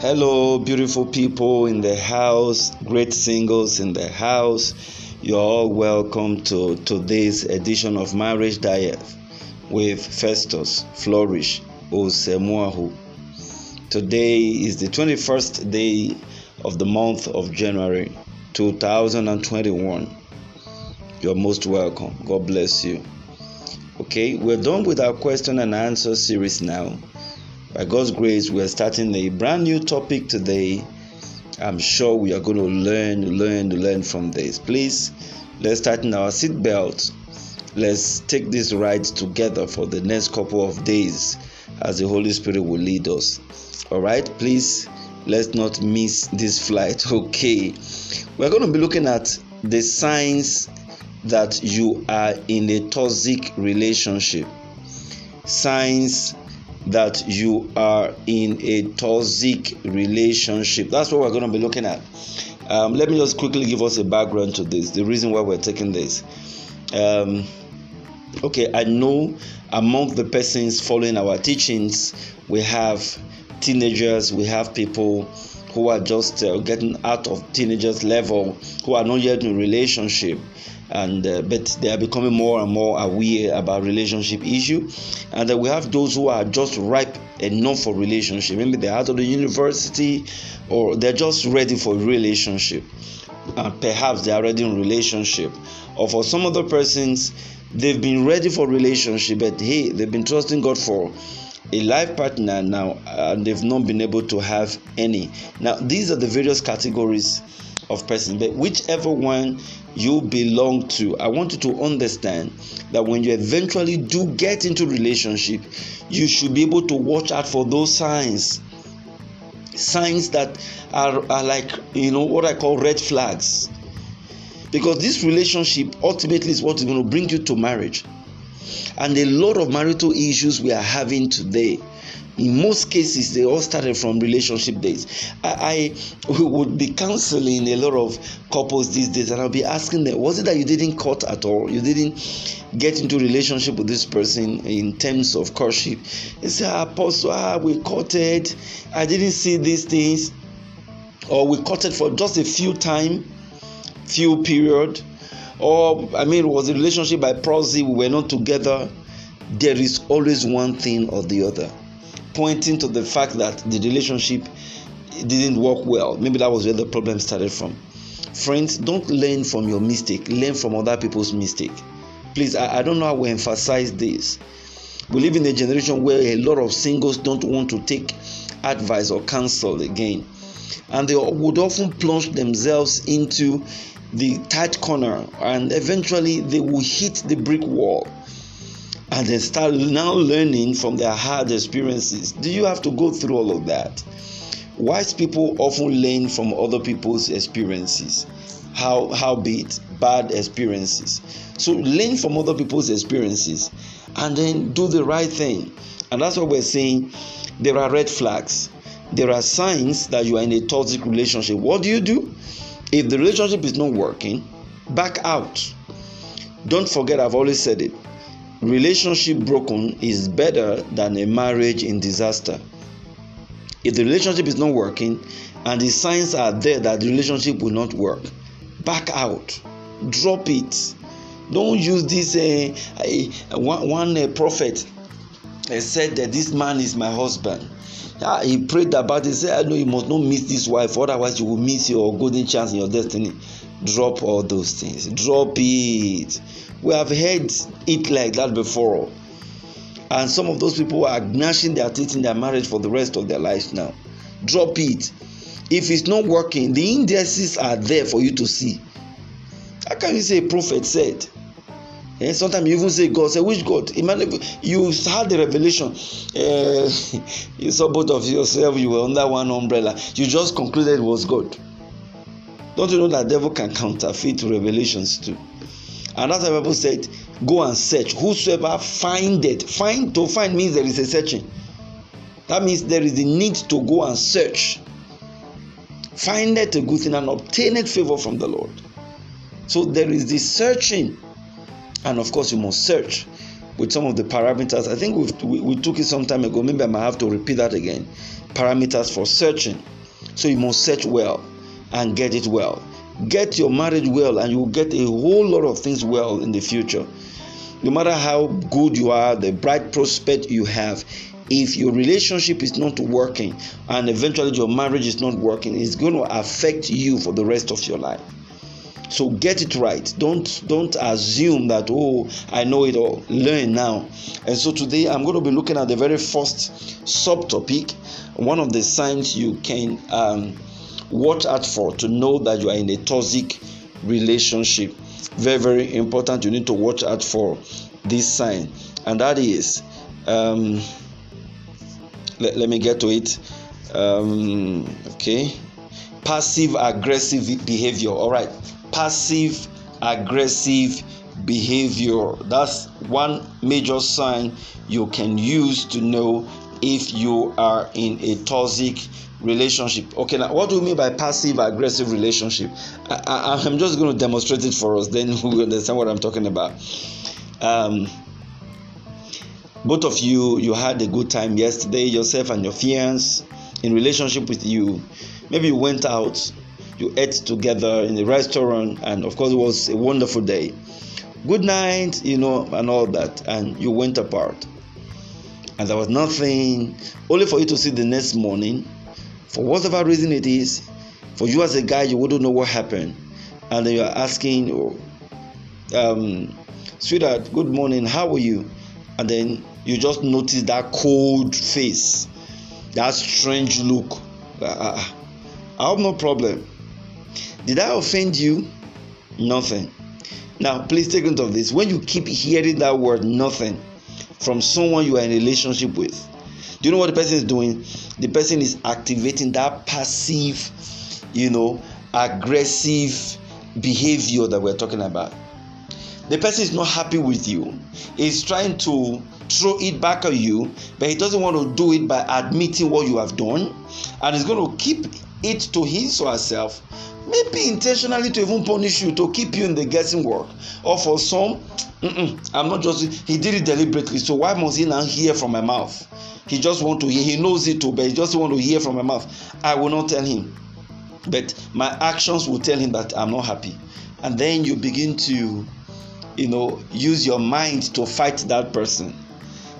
Hello, beautiful people in the house, great singles in the house. You're all welcome to today's edition of Marriage Diet with Festus Flourish Osemuahu. Today is the 21st day of the month of January 2021. You're most welcome. God bless you. Okay, we're done with our question and answer series now. By God's grace, we are starting a brand new topic today. I'm sure we are going to learn, learn, learn from this. Please, let's tighten our seatbelt. Let's take this ride together for the next couple of days as the Holy Spirit will lead us. All right, please, let's not miss this flight. Okay, we're going to be looking at the signs that you are in a toxic relationship. Signs that you are in a toxic relationship. That's what we're going to be looking at. Um, let me just quickly give us a background to this, the reason why we're taking this. Um, okay, I know among the persons following our teachings, we have teenagers, we have people who are just uh, getting out of teenagers level, who are not yet in relationship and uh, but they are becoming more and more aware about relationship issue. And then we have those who are just ripe enough for relationship. Maybe they're out of the university or they're just ready for relationship. And perhaps they are ready in relationship. Or for some other persons they've been ready for relationship but hey they've been trusting god for a life partner now and they've not been able to have any. Now these are the various categories of persons but whichever one you belong to i want you to understand that when you eventually do get into relationship you should be able to watch out for those signs. Signs that are, are like you know what i call red flags. Because this relationship ultimately is what is going to bring you to marriage. And a lot of marital issues we are having today in most cases they all started from relationship days. I, I would be counseling a lot of couples these days and i'll be asking them was it that you didn't cut at all? You didn't get into relationship with this person in terms of courtship? They say ah, apostle ah we courted i didn't see these things. Or we courted for just a few time few period. Or i mean it was a relationship by proxy we were not together? There is always one thing or the other pointing to the fact that the relationship didn't work well. Maybe that was where the problem started from. Friends, don't learn from your mistake, learn from other people's mistake. Please, I, I don't know how we emphasize this. We live in a generation where a lot of singles don't want to take advice or counsel again. And they would often plunge themselves into the tight corner and eventually they will hit the brick wall and they start now learning from their hard experiences. Do you have to go through all of that? Wise people often learn from other people's experiences, how how be it bad experiences. So learn from other people's experiences and then do the right thing. And that's what we're saying. There are red flags. There are signs that you are in a toxic relationship. What do you do? If the relationship is not working, back out. Don't forget, I've always said it relationship broken is better than a marriage in disaster. If the relationship is not working and the signs are there that the relationship will not work, back out, drop it. Don't use this. Uh, uh, one one uh, prophet uh, said that this man is my husband. Uh, he prayed about it. He said, I know you must not miss this wife, otherwise, you will miss your golden chance in your destiny. Drop all those things. Drop it we have heard it like that before. And some of those people are gnashing their teeth in their marriage for the rest of their lives now. Drop it. If it's not working, the indices are there for you to see. How can you say a prophet said? Eh, sometimes you even say God. Say which God? Imagine you had the revelation. Uh, you saw both of yourself. You were under one umbrella. You just concluded it was God. Don't you know that devil can counterfeit revelations too? And that's why Bible said, Go and search. Whosoever find it. Find to find means there is a searching. That means there is the need to go and search. Find it a good thing and obtain it favor from the Lord. So there is this searching. And of course, you must search. with some of the parameters. I think we we took it some time ago. Maybe I might have to repeat that again. Parameters for searching. So you must search well and get it well. Get your marriage well, and you will get a whole lot of things well in the future. No matter how good you are, the bright prospect you have, if your relationship is not working and eventually your marriage is not working, it's going to affect you for the rest of your life. So get it right. Don't don't assume that oh I know it all. Learn now. And so today I'm going to be looking at the very first subtopic, one of the signs you can um, watch out for to know that you are in a toxic relationship. Very very important. You need to watch out for this sign, and that is. Um, let, let me get to it. Um, okay, passive aggressive behavior. All right passive aggressive behavior. That's one major sign you can use to know if you are in a toxic relationship. Okay, now what do you mean by passive aggressive relationship? I, am just going to demonstrate it for us, then we understand what I'm talking about. Um, both of you, you had a good time yesterday, yourself and your fiance in relationship with you. Maybe you went out you ate together in a restaurant, and of course, it was a wonderful day. Good night, you know, and all that, and you went apart. And there was nothing, only for you to see the next morning, for whatever reason it is, for you as a guy, you wouldn't know what happened. And then you're asking, oh, um, sweetheart, good morning, how are you? And then you just notice that cold face, that strange look. Uh, I have no problem. Did I offend you? Nothing. Now, please take note of this. When you keep hearing that word nothing from someone you are in relationship with, do you know what the person is doing? The person is activating that passive, you know, aggressive behavior that we're talking about. The person is not happy with you. He's trying to throw it back at you, but he doesn't want to do it by admitting what you have done, and he's going to keep it to his or herself maybe intentionally to even punish you to keep you in the guessing work or for some i'm not just he did it deliberately. So why must he now hear from my mouth? He just want to hear he knows it too but he just want to hear from my mouth. I will not tell him. But my actions will tell him that i'm not happy. And then you begin to you know use your mind to fight that person.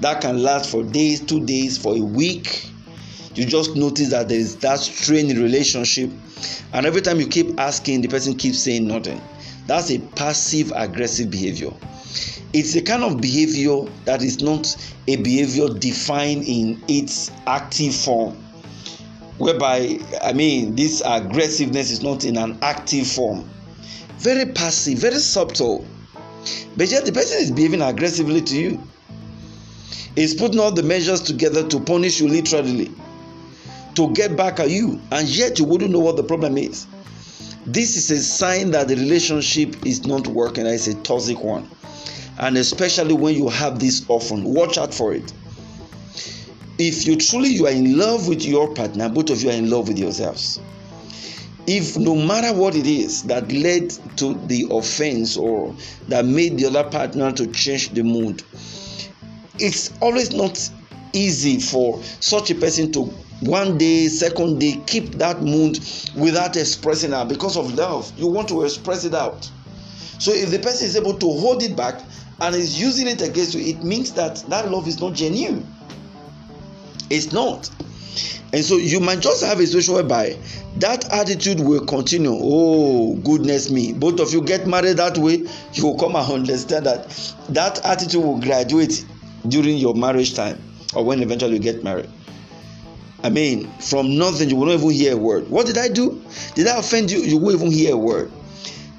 That can last for days two days for a week you just notice that there is that strain in relationship and every time you keep asking the person keeps saying nothing. That's a passive aggressive behavior. It's a kind of behavior that is not a behavior defined in its active form whereby i mean this aggressiveness is not in an active form. Very passive very subtle. But yet the person is behaving aggressively to you. He's putting all the measures together to punish you literally to get back at you, and yet you wouldn't know what the problem is. This is a sign that the relationship is not working, it's a toxic one. And especially when you have this often, watch out for it. If you truly you are in love with your partner, both of you are in love with yourselves. If no matter what it is that led to the offense or that made the other partner to change the mood, it's always not easy for such a person to one day second day keep that mood without expressing it because of love you want to express it out. So if the person is able to hold it back and is using it against you it means that that love is not genuine. It's not. And so you might just have a situation whereby that attitude will continue. Oh goodness me. Both of you get married that way you will come and understand that that attitude will graduate during your marriage time or when eventually you get married I mean, from nothing, you will not even hear a word. What did I do? Did I offend you? You won't even hear a word.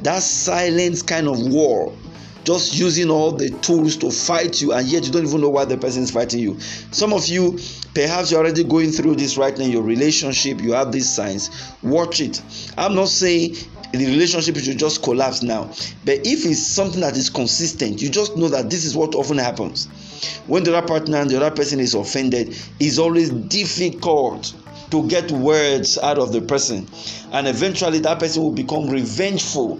That silent kind of war, just using all the tools to fight you, and yet you don't even know why the person is fighting you. Some of you, perhaps you're already going through this right now in your relationship, you have these signs. Watch it. I'm not saying the relationship should just collapse now, but if it's something that is consistent, you just know that this is what often happens when the other partner and the other person is offended it's always difficult to get words out of the person. And eventually that person will become revengeful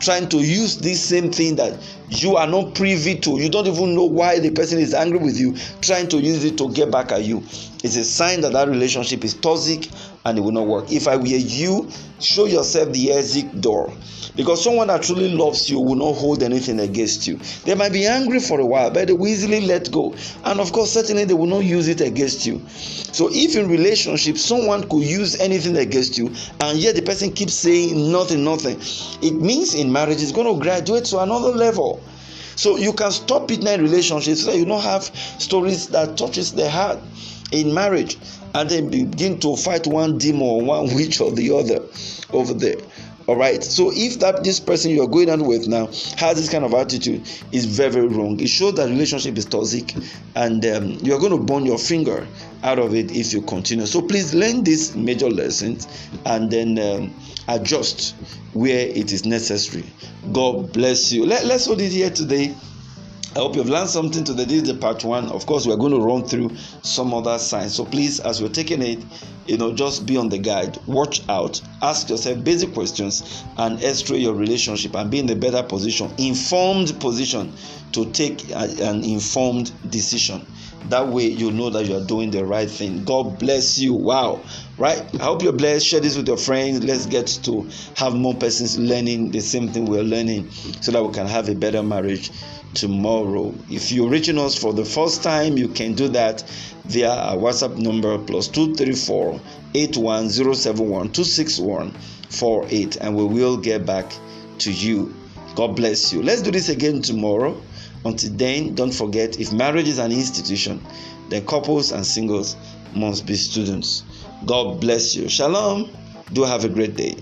trying to use this same thing that you are not privy to. You don't even know why the person is angry with you trying to use it to get back at you it's a sign that that relationship is toxic and it will not work. If i were you show yourself the exit door. Because someone that truly loves you will not hold anything against you. They might be angry for a while but they will easily let go. And of course certainly they will not use it against you. So if in relationship someone could use anything against you and yet the person keeps saying nothing nothing it means in marriage it's going to graduate to another level. So you can stop it in relationships so that you don't have stories that touches the heart in marriage and then begin to fight one demon or one witch or the other over there all right? So if that this person you're going on with now has this kind of attitude is very very wrong. It shows that relationship is toxic and um, you're going to burn your finger out of it if you continue. So please learn these major lessons and then um, adjust where it is necessary. God bless you. Let, let's hold it here today I hope you've learned something today. This is the part one. Of course, we're going to run through some other signs. So please, as we're taking it, you know, just be on the guide. Watch out. Ask yourself basic questions and x-ray your relationship and be in a better position, informed position to take an informed decision. That way, you know that you are doing the right thing. God bless you. Wow. Right? I hope you're blessed. Share this with your friends. Let's get to have more persons learning the same thing we're learning so that we can have a better marriage tomorrow. If you're reaching us for the first time, you can do that via our WhatsApp number plus 234 81071 261 48 and we will get back to you. God bless you. Let's do this again tomorrow. Until then, don't forget if marriage is an institution, then couples and singles must be students. God bless you. Shalom. Do have a great day.